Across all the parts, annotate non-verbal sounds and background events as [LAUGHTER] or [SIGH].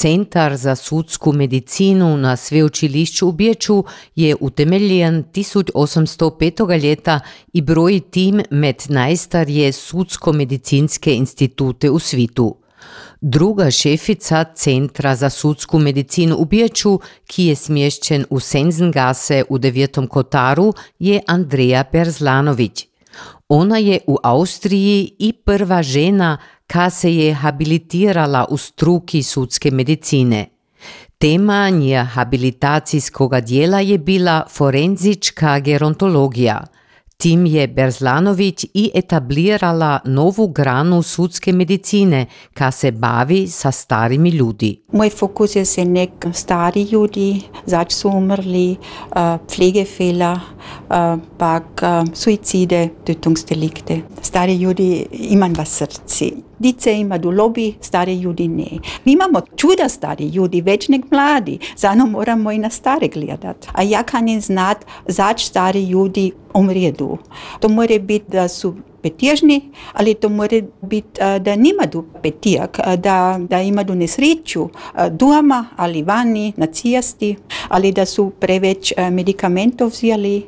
Centar za sudsku medicinu na sveučilišću u Biječu je utemeljen 1805. leta i broji tim med najstarije sudsko-medicinske institute u svitu. Druga šefica Centra za sudsku medicinu u Biječu, ki je smješćen u Sensengase u devetom kotaru, je Andreja Perzlanović. Ona je u Austriji i prva žena ka se je habilitirala u struki sudske medicine. Tema nje habilitacijskoga dijela je bila forenzička gerontologija – Tim je Berzlanović i etablirala novu granu sudske medicine, ka se bavi sa starimi ljudi. Moj fokus je se nek stari ljudi, zač su umrli, pflegefehler, pak suicide, tötungsdelikte. Stari ljudi imam v srci. Dice imaju lobby, stari ljudi ne. Mi imamo čuda stari ljudi, več nek mladi, zato moramo i na stare gledati. A ja kanim znati, zač stari ljudi umredu. To mora biti, da su petježni, ali to mora biti, da nimaju petijak, da, da imaju nesreću doma ali vani, na cesti, ali da su preveč medikamentov vzeli,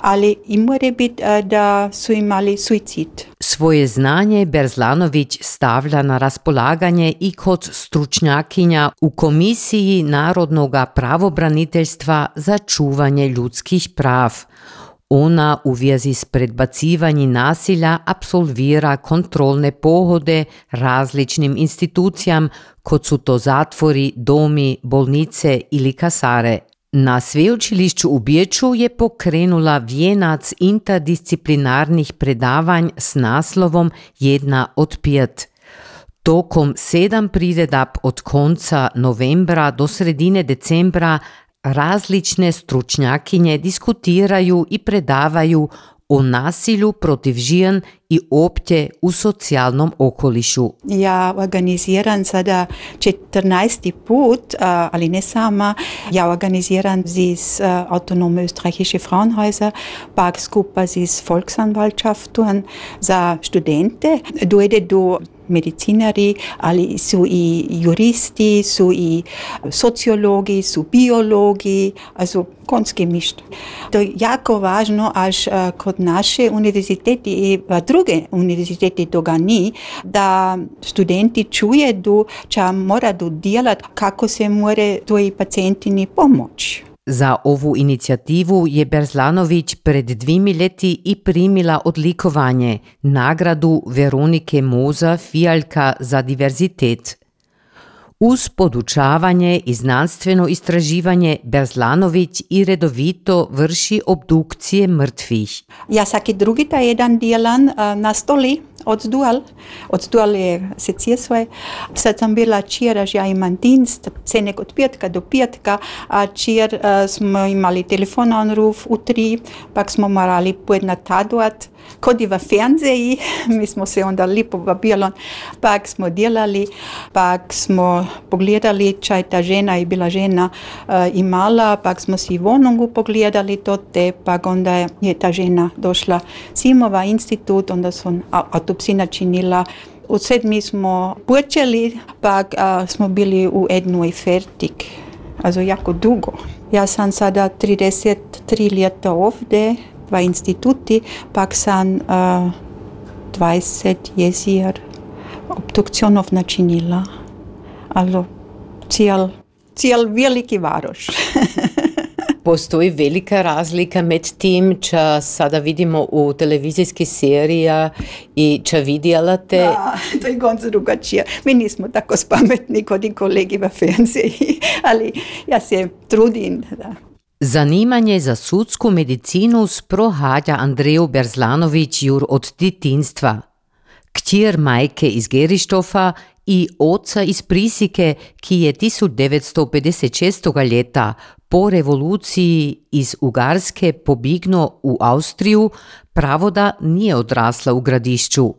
ali i mora biti, da su imali suicid. Svoje znanje Berzlanović stavlja na raspolaganje i kod stručnjakinja u Komisiji Narodnog pravobraniteljstva za čuvanje ljudskih prav. Ona u vezi s predbacivanjem nasilja absolvira kontrolne pohode različnim institucijam, kot su to zatvori, domi, bolnice ili kasare. Na sveučilišću u Biječu je pokrenula vijenac interdisciplinarnih predavanj s naslovom Jedna od pet. Tokom sedam priredab od konca novembra do sredine decembra različne stručnjakinje diskutiraju i predavaju o nasilju protiv žen i opće u socijalnom okolišu. Ja organiziram sada 14. put, ali ne sama, ja organiziram zis autonome österreichische Frauenhäuser, pak skupa zis Volksanwaltschaften za studente. Dojde do medicinari, ali su i juristi, su i sociologi, su biologi, also konski mišt. To je jako važno, až kod naše univerziteti i druge univerziteti toga ni, da studenti čuje da će mora djelati kako se more tvoji pacijentini pomoći. Za ovu inicijativu je Berzlanović pred dvimi leti i primila odlikovanje, nagradu Veronike Moza Fijaljka za diverzitet. Uz podučavanje i znanstveno istraživanje Berzlanović i redovito vrši obdukcije mrtvih. Ja svaki drugi ta jedan djelan na stoli oddual, oddual je secije svoje. Sad sam bila čiraž, ja imam dinst, cenek od petka do petka, a čir smo imali telefon ruf u tri, pak smo morali pojedna taduat, kod i v Fernseji, [LAUGHS] mi smo se onda lipo vabili, pak smo delali, pak smo pogledali, čaj ta žena je bila žena uh, imala, pak smo si vonongu pogledali to te, pak onda je ta žena došla Simova institut, onda su autopsi načinila u sedmi smo počeli, pak uh, smo bili u jednoj fertik, also jako dugo. Ja sam sada 33 ljeta ovdje, dva instituti, pak sam uh, 20 jezir obdukcionov načinila. Also cijel, cijel veliki varoš. [LAUGHS] Postoji velika razlika med tim, če sada vidimo u televizijski serija i če vidjela te... Da, to je gonca drugačije. Mi nismo tako spametni kod i kolegi v Fernsehiji, [LAUGHS] ali ja se trudim. Da. Zanimanje za sudsku medicinu sprohaja Andreju Berzlanović jur od detinstva. Ktir majke iz Gerištofa i oca iz Prisike, ki je 1956. leta po revoluciji iz Ugarske pobigno u Austriju, pravoda nije odrasla u gradišću.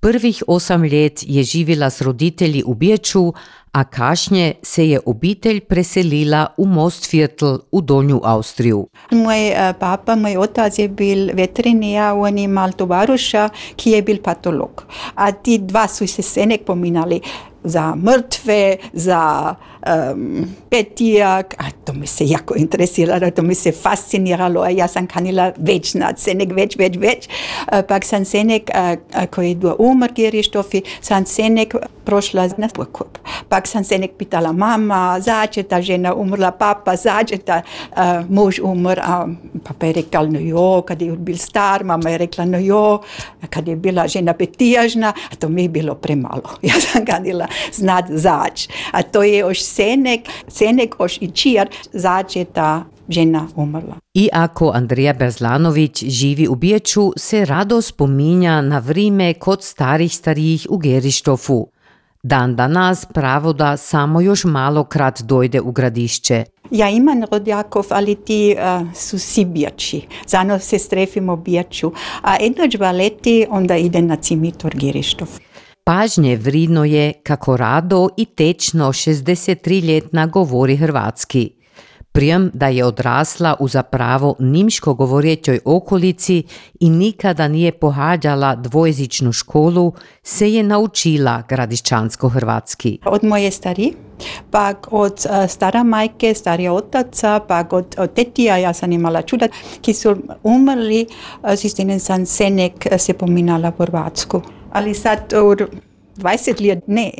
Prvih osam let je živjela s roditelji u Biječu, a kašnje se je obitelj preselila u Mostviertel u Donju Austriju. Moj papa, moj otac je bil veterinija, on je imel tovaruša, ki je bil patolog. A ti dva su se senek pominali. za mrtve, za um, petijak, a to mi se jako interesiralo, to mi se fasciniralo, a ja sam kanila već znat, senek već, već, već. Uh, pak sam senek, uh, koji je umr Gerištofi, sam senek prošla na pokup. Pak sam senek pitala mama, zače ta žena umrla, papa, zače ta uh, muž umr, a papa je rekla, no jo, kad je bil star, mama je rekla, no jo, kad je bila žena petijažna, a to mi je bilo premalo. [LAUGHS] Ja sam kanila znat zač. A to je oš senek, senek oš i čir, zač je ta žena umrla. Iako Andrija Berzlanović živi u Biječu, se rado spominja na vrime kod starih starijih u Gerištofu. Dan danas pravoda samo još malo krat dojde u gradišće. Ja imam rodjakov, ali ti uh, su svi Bijači. Zano se strefimo Bijaču. A jedno dva leti, onda ide na cimitor Gerištov. Pažnje vridno je kako rado i tečno 63-ljetna govori hrvatski. Prijem da je odrasla u zapravo nimško govorjećoj okolici i nikada nije pohađala dvojezičnu školu, se je naučila gradišćansko-hrvatski. Od moje stari, pak od uh, stara majke, starija otaca, pak od, tetija, ja sam imala čuda, ki su umrli, uh, s sam senek se pominala po hrvatsku. Ali sad, 20 let ne.